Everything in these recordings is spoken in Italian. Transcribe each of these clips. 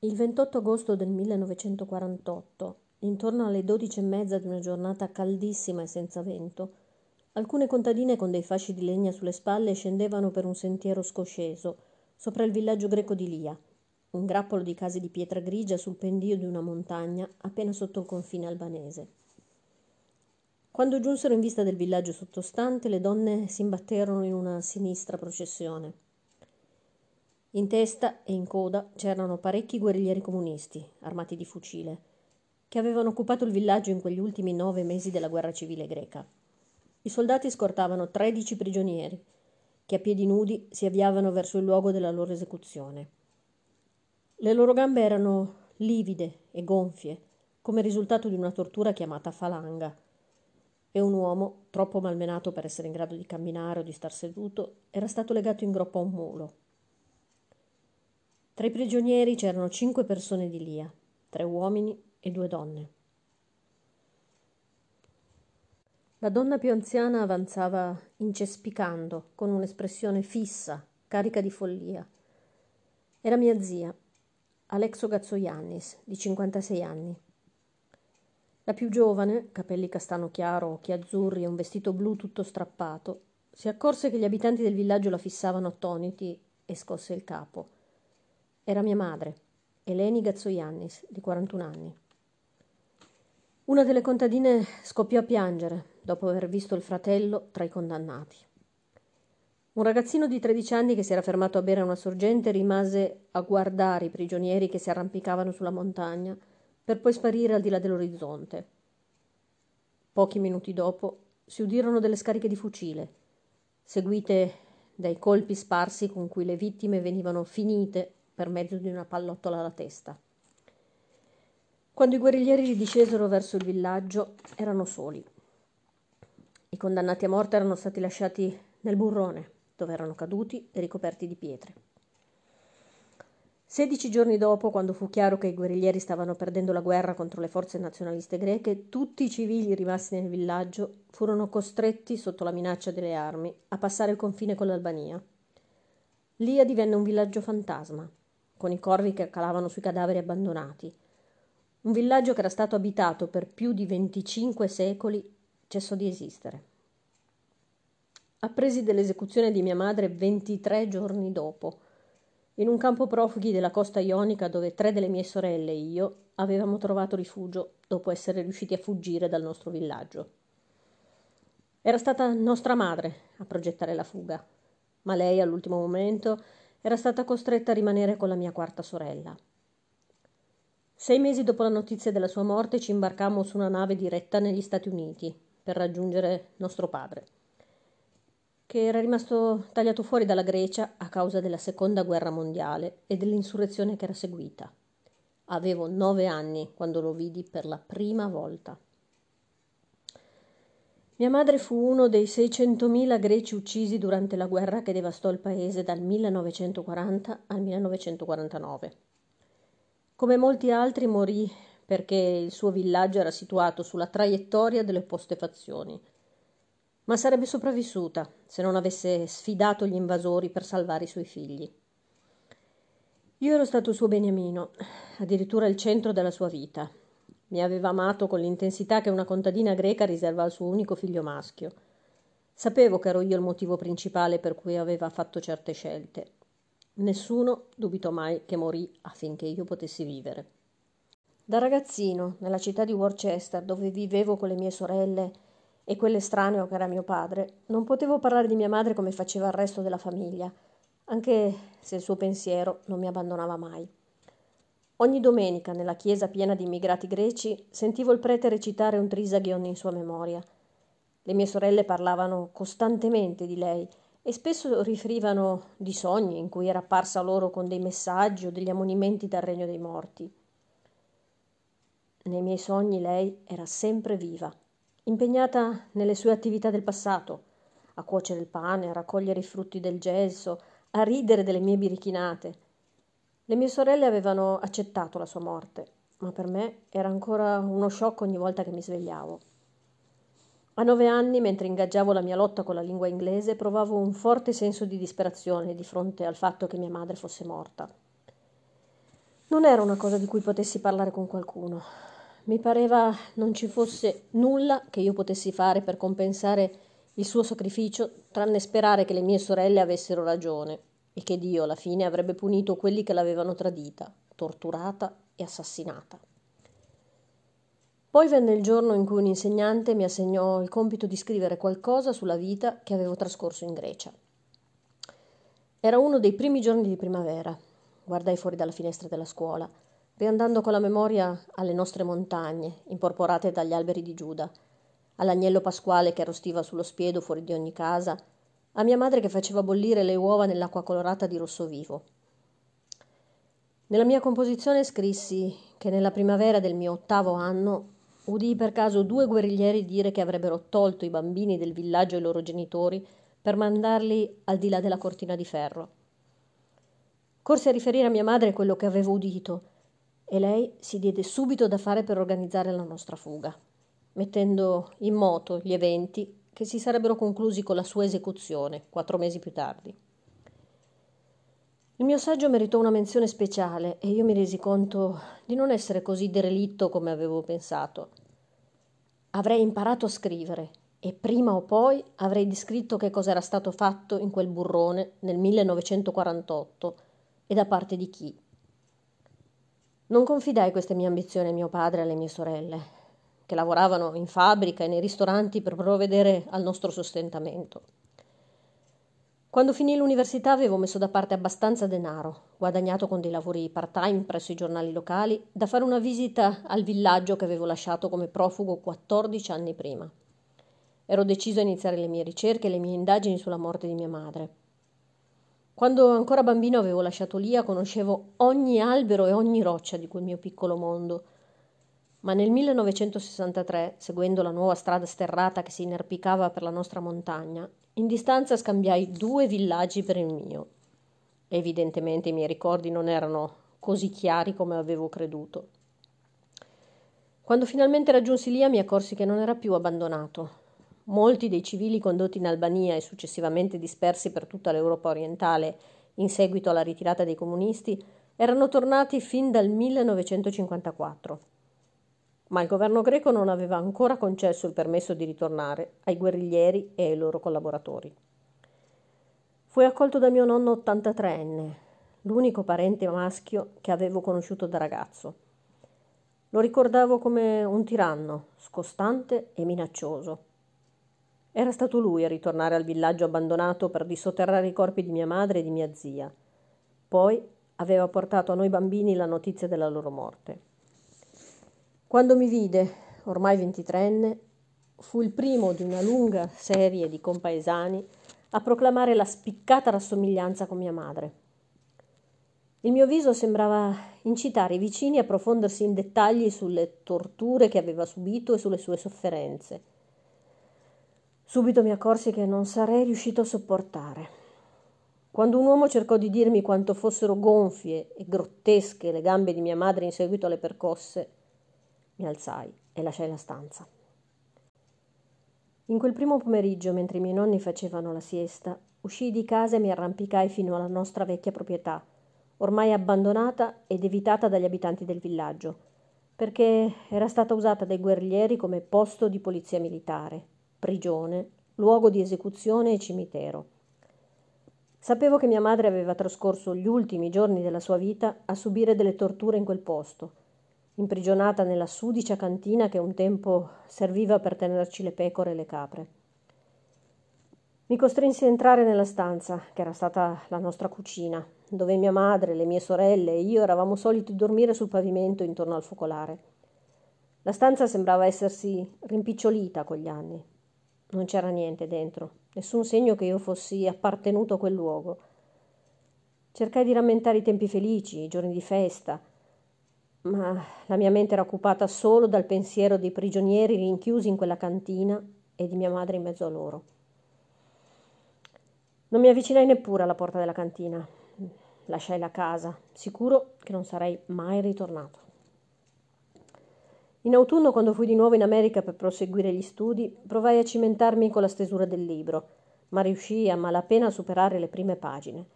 Il 28 agosto del 1948, intorno alle dodici e mezza di una giornata caldissima e senza vento, alcune contadine con dei fasci di legna sulle spalle scendevano per un sentiero scosceso sopra il villaggio greco di Lia, un grappolo di case di pietra grigia sul pendio di una montagna appena sotto il confine albanese. Quando giunsero in vista del villaggio sottostante, le donne si imbatterono in una sinistra processione. In testa e in coda c'erano parecchi guerriglieri comunisti, armati di fucile, che avevano occupato il villaggio in quegli ultimi nove mesi della guerra civile greca. I soldati scortavano tredici prigionieri, che a piedi nudi si avviavano verso il luogo della loro esecuzione. Le loro gambe erano livide e gonfie, come risultato di una tortura chiamata falanga, e un uomo, troppo malmenato per essere in grado di camminare o di star seduto, era stato legato in groppa a un mulo. Tra i prigionieri c'erano cinque persone di Lia, tre uomini e due donne. La donna più anziana avanzava incespicando, con un'espressione fissa, carica di follia. Era mia zia, Alexo Gazzoiannis, di 56 anni. La più giovane, capelli castano chiaro, occhi azzurri e un vestito blu tutto strappato, si accorse che gli abitanti del villaggio la fissavano attoniti e scosse il capo. Era mia madre, Eleni Gazzoiannis, di 41 anni. Una delle contadine scoppiò a piangere dopo aver visto il fratello tra i condannati. Un ragazzino di 13 anni che si era fermato a bere una sorgente rimase a guardare i prigionieri che si arrampicavano sulla montagna per poi sparire al di là dell'orizzonte. Pochi minuti dopo si udirono delle scariche di fucile, seguite dai colpi sparsi con cui le vittime venivano finite per mezzo di una pallottola alla testa. Quando i guerriglieri discesero verso il villaggio erano soli. I condannati a morte erano stati lasciati nel burrone, dove erano caduti e ricoperti di pietre. Sedici giorni dopo, quando fu chiaro che i guerriglieri stavano perdendo la guerra contro le forze nazionaliste greche, tutti i civili rimasti nel villaggio furono costretti, sotto la minaccia delle armi, a passare il confine con l'Albania. Lia divenne un villaggio fantasma, con i corvi che calavano sui cadaveri abbandonati. Un villaggio che era stato abitato per più di 25 secoli cessò di esistere. Appresi dell'esecuzione di mia madre 23 giorni dopo, in un campo profughi della costa ionica dove tre delle mie sorelle e io avevamo trovato rifugio dopo essere riusciti a fuggire dal nostro villaggio. Era stata nostra madre a progettare la fuga, ma lei all'ultimo momento era stata costretta a rimanere con la mia quarta sorella. Sei mesi dopo la notizia della sua morte ci imbarcammo su una nave diretta negli Stati Uniti per raggiungere nostro padre, che era rimasto tagliato fuori dalla Grecia a causa della seconda guerra mondiale e dell'insurrezione che era seguita. Avevo nove anni quando lo vidi per la prima volta. Mia madre fu uno dei 600.000 greci uccisi durante la guerra che devastò il paese dal 1940 al 1949. Come molti altri morì perché il suo villaggio era situato sulla traiettoria delle opposte fazioni. Ma sarebbe sopravvissuta se non avesse sfidato gli invasori per salvare i suoi figli. Io ero stato suo beniamino, addirittura il centro della sua vita, mi aveva amato con l'intensità che una contadina greca riserva al suo unico figlio maschio. Sapevo che ero io il motivo principale per cui aveva fatto certe scelte. Nessuno dubitò mai che morì affinché io potessi vivere. Da ragazzino, nella città di Worcester, dove vivevo con le mie sorelle e quell'estraneo che era mio padre, non potevo parlare di mia madre come faceva il resto della famiglia, anche se il suo pensiero non mi abbandonava mai. Ogni domenica, nella chiesa piena di immigrati greci, sentivo il prete recitare un trisagion in sua memoria. Le mie sorelle parlavano costantemente di lei e spesso riferivano di sogni in cui era apparsa loro con dei messaggi o degli ammonimenti dal regno dei morti. Nei miei sogni lei era sempre viva, impegnata nelle sue attività del passato, a cuocere il pane, a raccogliere i frutti del gelso, a ridere delle mie birichinate le mie sorelle avevano accettato la sua morte, ma per me era ancora uno shock ogni volta che mi svegliavo. A nove anni, mentre ingaggiavo la mia lotta con la lingua inglese, provavo un forte senso di disperazione di fronte al fatto che mia madre fosse morta. Non era una cosa di cui potessi parlare con qualcuno. Mi pareva non ci fosse nulla che io potessi fare per compensare il suo sacrificio, tranne sperare che le mie sorelle avessero ragione e che Dio alla fine avrebbe punito quelli che l'avevano tradita, torturata e assassinata. Poi venne il giorno in cui un insegnante mi assegnò il compito di scrivere qualcosa sulla vita che avevo trascorso in Grecia. Era uno dei primi giorni di primavera guardai fuori dalla finestra della scuola, riandando con la memoria alle nostre montagne, imporporate dagli alberi di Giuda, all'agnello pasquale che arrostiva sullo spiedo fuori di ogni casa, a mia madre che faceva bollire le uova nell'acqua colorata di rosso vivo. Nella mia composizione scrissi che nella primavera del mio ottavo anno udii per caso due guerriglieri dire che avrebbero tolto i bambini del villaggio ai loro genitori per mandarli al di là della cortina di ferro. Corsi a riferire a mia madre quello che avevo udito e lei si diede subito da fare per organizzare la nostra fuga, mettendo in moto gli eventi che si sarebbero conclusi con la sua esecuzione quattro mesi più tardi. Il mio saggio meritò una menzione speciale e io mi resi conto di non essere così derelitto come avevo pensato. Avrei imparato a scrivere e prima o poi avrei descritto che cosa era stato fatto in quel burrone nel 1948 e da parte di chi. Non confidai queste mie ambizioni a mio padre e alle mie sorelle, che lavoravano in fabbrica e nei ristoranti per provvedere al nostro sostentamento. Quando finì l'università avevo messo da parte abbastanza denaro, guadagnato con dei lavori part-time presso i giornali locali, da fare una visita al villaggio che avevo lasciato come profugo 14 anni prima. Ero deciso a iniziare le mie ricerche e le mie indagini sulla morte di mia madre. Quando ancora bambino avevo lasciato Lia, conoscevo ogni albero e ogni roccia di quel mio piccolo mondo. Ma nel 1963, seguendo la nuova strada sterrata che si inerpicava per la nostra montagna, in distanza scambiai due villaggi per il mio. Evidentemente i miei ricordi non erano così chiari come avevo creduto. Quando finalmente raggiunsi Lia mi accorsi che non era più abbandonato, Molti dei civili condotti in Albania e successivamente dispersi per tutta l'Europa orientale in seguito alla ritirata dei comunisti erano tornati fin dal 1954. Ma il governo greco non aveva ancora concesso il permesso di ritornare ai guerriglieri e ai loro collaboratori. Fui accolto da mio nonno 83enne, l'unico parente maschio che avevo conosciuto da ragazzo. Lo ricordavo come un tiranno, scostante e minaccioso era stato lui a ritornare al villaggio abbandonato per dissotterrare i corpi di mia madre e di mia zia. Poi aveva portato a noi bambini la notizia della loro morte. Quando mi vide, ormai ventitrenne, fu il primo di una lunga serie di compaesani a proclamare la spiccata rassomiglianza con mia madre. Il mio viso sembrava incitare i vicini a profondersi in dettagli sulle torture che aveva subito e sulle sue sofferenze Subito mi accorsi che non sarei riuscito a sopportare. Quando un uomo cercò di dirmi quanto fossero gonfie e grottesche le gambe di mia madre in seguito alle percosse, mi alzai e lasciai la stanza. In quel primo pomeriggio, mentre i miei nonni facevano la siesta, uscii di casa e mi arrampicai fino alla nostra vecchia proprietà, ormai abbandonata ed evitata dagli abitanti del villaggio, perché era stata usata dai guerriglieri come posto di polizia militare prigione, luogo di esecuzione e cimitero. Sapevo che mia madre aveva trascorso gli ultimi giorni della sua vita a subire delle torture in quel posto, imprigionata nella sudicia cantina che un tempo serviva per tenerci le pecore e le capre. Mi costrinsi a entrare nella stanza, che era stata la nostra cucina, dove mia madre, le mie sorelle e io eravamo soliti dormire sul pavimento intorno al focolare. La stanza sembrava essersi rimpicciolita con gli anni. Non c'era niente dentro, nessun segno che io fossi appartenuto a quel luogo. Cercai di rammentare i tempi felici, i giorni di festa, ma la mia mente era occupata solo dal pensiero dei prigionieri rinchiusi in quella cantina e di mia madre in mezzo a loro. Non mi avvicinai neppure alla porta della cantina. Lasciai la casa, sicuro che non sarei mai ritornato. In autunno, quando fui di nuovo in America per proseguire gli studi, provai a cimentarmi con la stesura del libro, ma riuscii a malapena a superare le prime pagine.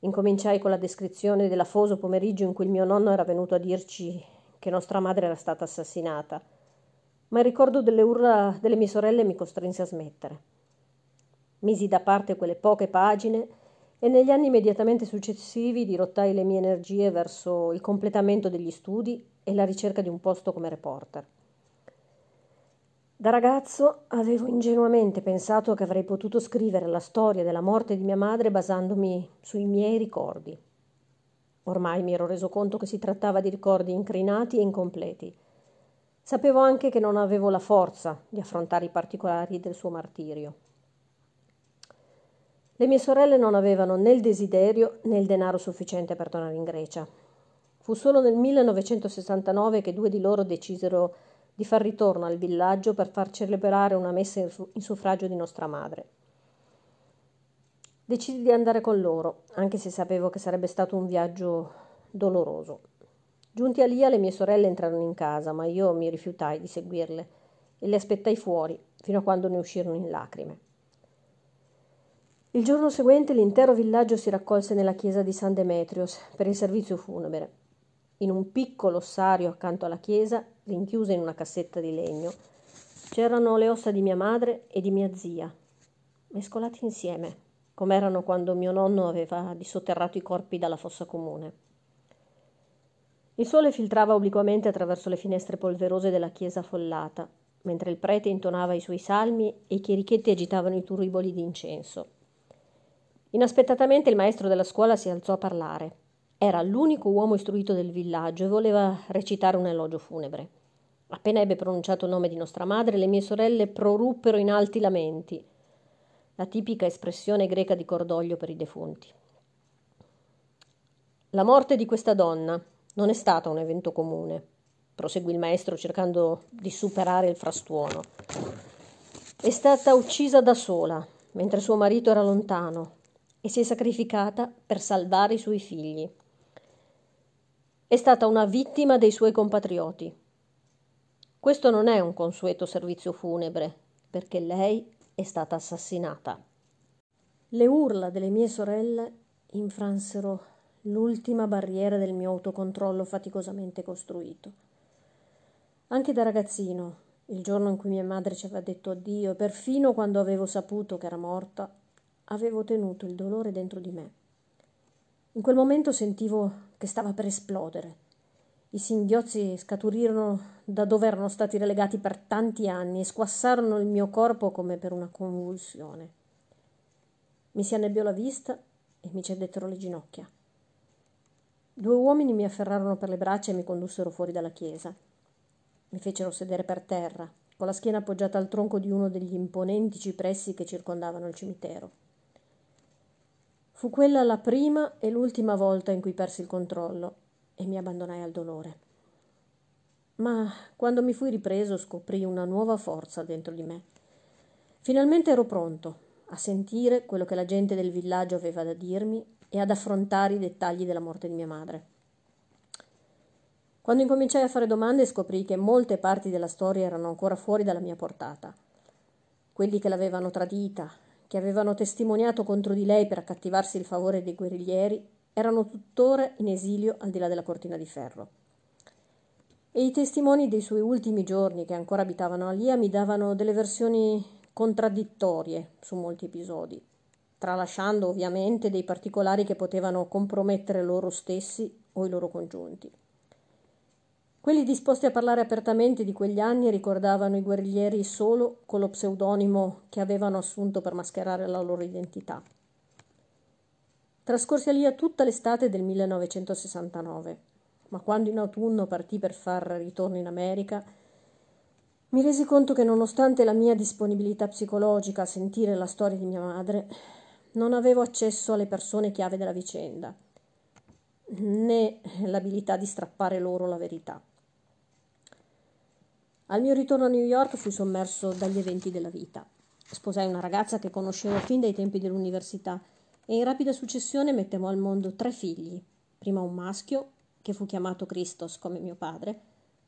Incominciai con la descrizione dell'afoso pomeriggio in cui il mio nonno era venuto a dirci che nostra madre era stata assassinata, ma il ricordo delle urla delle mie sorelle mi costrinse a smettere. Misi da parte quelle poche pagine e negli anni immediatamente successivi dirottai le mie energie verso il completamento degli studi e la ricerca di un posto come reporter. Da ragazzo avevo ingenuamente pensato che avrei potuto scrivere la storia della morte di mia madre basandomi sui miei ricordi. Ormai mi ero reso conto che si trattava di ricordi incrinati e incompleti. Sapevo anche che non avevo la forza di affrontare i particolari del suo martirio. Le mie sorelle non avevano né il desiderio né il denaro sufficiente per tornare in Grecia. Fu solo nel 1969 che due di loro decisero di far ritorno al villaggio per far celebrare una messa in suffragio di nostra madre. Decisi di andare con loro, anche se sapevo che sarebbe stato un viaggio doloroso. Giunti a Lia, le mie sorelle entrarono in casa, ma io mi rifiutai di seguirle e le aspettai fuori fino a quando ne uscirono in lacrime. Il giorno seguente l'intero villaggio si raccolse nella chiesa di San Demetrios per il servizio funebre. In un piccolo ossario accanto alla chiesa, rinchiusa in una cassetta di legno, c'erano le ossa di mia madre e di mia zia, mescolate insieme, come erano quando mio nonno aveva dissotterrato i corpi dalla fossa comune. Il sole filtrava obliquamente attraverso le finestre polverose della chiesa affollata, mentre il prete intonava i suoi salmi e i chierichetti agitavano i turiboli d'incenso. Inaspettatamente il maestro della scuola si alzò a parlare. Era l'unico uomo istruito del villaggio e voleva recitare un elogio funebre. Appena ebbe pronunciato il nome di nostra madre, le mie sorelle proruppero in alti lamenti, la tipica espressione greca di cordoglio per i defunti. La morte di questa donna non è stata un evento comune, proseguì il maestro cercando di superare il frastuono. È stata uccisa da sola, mentre suo marito era lontano, e si è sacrificata per salvare i suoi figli. È stata una vittima dei suoi compatrioti. Questo non è un consueto servizio funebre, perché lei è stata assassinata. Le urla delle mie sorelle infransero l'ultima barriera del mio autocontrollo faticosamente costruito. Anche da ragazzino, il giorno in cui mia madre ci aveva detto addio, e perfino quando avevo saputo che era morta, avevo tenuto il dolore dentro di me. In quel momento sentivo che stava per esplodere. I singhiozzi scaturirono da dove erano stati relegati per tanti anni e squassarono il mio corpo come per una convulsione. Mi si annebbiò la vista e mi cedettero le ginocchia. Due uomini mi afferrarono per le braccia e mi condussero fuori dalla chiesa. Mi fecero sedere per terra, con la schiena appoggiata al tronco di uno degli imponenti cipressi che circondavano il cimitero. Fu quella la prima e l'ultima volta in cui persi il controllo e mi abbandonai al dolore. Ma quando mi fui ripreso scoprì una nuova forza dentro di me. Finalmente ero pronto a sentire quello che la gente del villaggio aveva da dirmi e ad affrontare i dettagli della morte di mia madre. Quando incominciai a fare domande scoprì che molte parti della storia erano ancora fuori dalla mia portata. Quelli che l'avevano tradita, che avevano testimoniato contro di lei per accattivarsi il favore dei guerriglieri, erano tuttora in esilio al di là della cortina di ferro. E i testimoni dei suoi ultimi giorni che ancora abitavano a Lia mi davano delle versioni contraddittorie su molti episodi, tralasciando ovviamente dei particolari che potevano compromettere loro stessi o i loro congiunti. Quelli disposti a parlare apertamente di quegli anni ricordavano i guerriglieri solo con lo pseudonimo che avevano assunto per mascherare la loro identità. Trascorsi a tutta l'estate del 1969, ma quando in autunno partì per far ritorno in America, mi resi conto che nonostante la mia disponibilità psicologica a sentire la storia di mia madre, non avevo accesso alle persone chiave della vicenda, né l'abilità di strappare loro la verità. Al mio ritorno a New York fui sommerso dagli eventi della vita. Sposai una ragazza che conoscevo fin dai tempi dell'università e in rapida successione mettemmo al mondo tre figli, prima un maschio, che fu chiamato Christos come mio padre,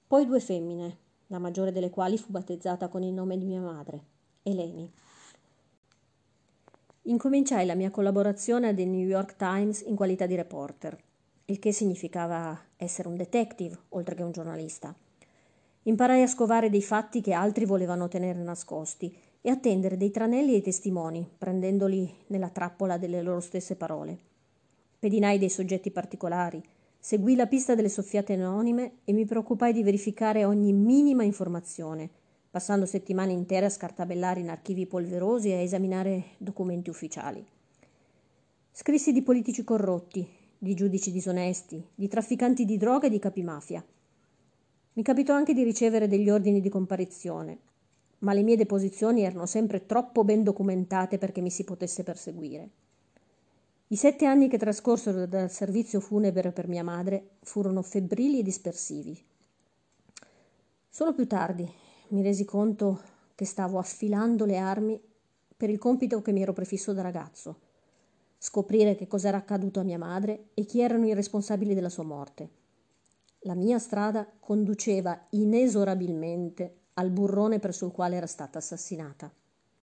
poi due femmine, la maggiore delle quali fu battezzata con il nome di mia madre, Eleni. incominciai la mia collaborazione a The New York Times in qualità di reporter, il che significava essere un detective oltre che un giornalista. Imparai a scovare dei fatti che altri volevano tenere nascosti e attendere dei tranelli ai testimoni, prendendoli nella trappola delle loro stesse parole. Pedinai dei soggetti particolari, seguì la pista delle soffiate anonime e mi preoccupai di verificare ogni minima informazione, passando settimane intere a scartabellare in archivi polverosi e a esaminare documenti ufficiali. Scrissi di politici corrotti, di giudici disonesti, di trafficanti di droga e di capimafia. Mi capitò anche di ricevere degli ordini di comparizione, ma le mie deposizioni erano sempre troppo ben documentate perché mi si potesse perseguire. I sette anni che trascorsero dal servizio funebre per mia madre furono febbrili e dispersivi. Solo più tardi mi resi conto che stavo affilando le armi per il compito che mi ero prefisso da ragazzo, scoprire che cos'era accaduto a mia madre e chi erano i responsabili della sua morte. La mia strada conduceva inesorabilmente al burrone presso il quale era stata assassinata.